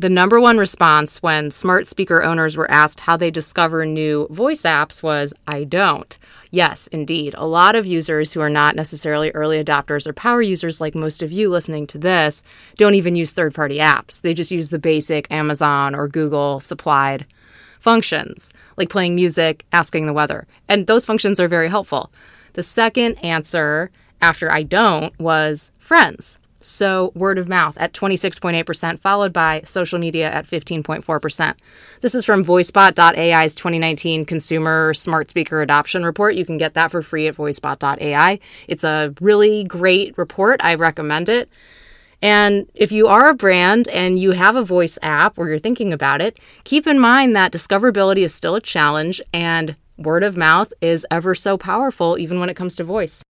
The number one response when smart speaker owners were asked how they discover new voice apps was, I don't. Yes, indeed. A lot of users who are not necessarily early adopters or power users, like most of you listening to this, don't even use third party apps. They just use the basic Amazon or Google supplied functions, like playing music, asking the weather. And those functions are very helpful. The second answer after I don't was friends. So, word of mouth at 26.8%, followed by social media at 15.4%. This is from VoiceBot.ai's 2019 Consumer Smart Speaker Adoption Report. You can get that for free at VoiceBot.ai. It's a really great report. I recommend it. And if you are a brand and you have a voice app or you're thinking about it, keep in mind that discoverability is still a challenge and word of mouth is ever so powerful, even when it comes to voice.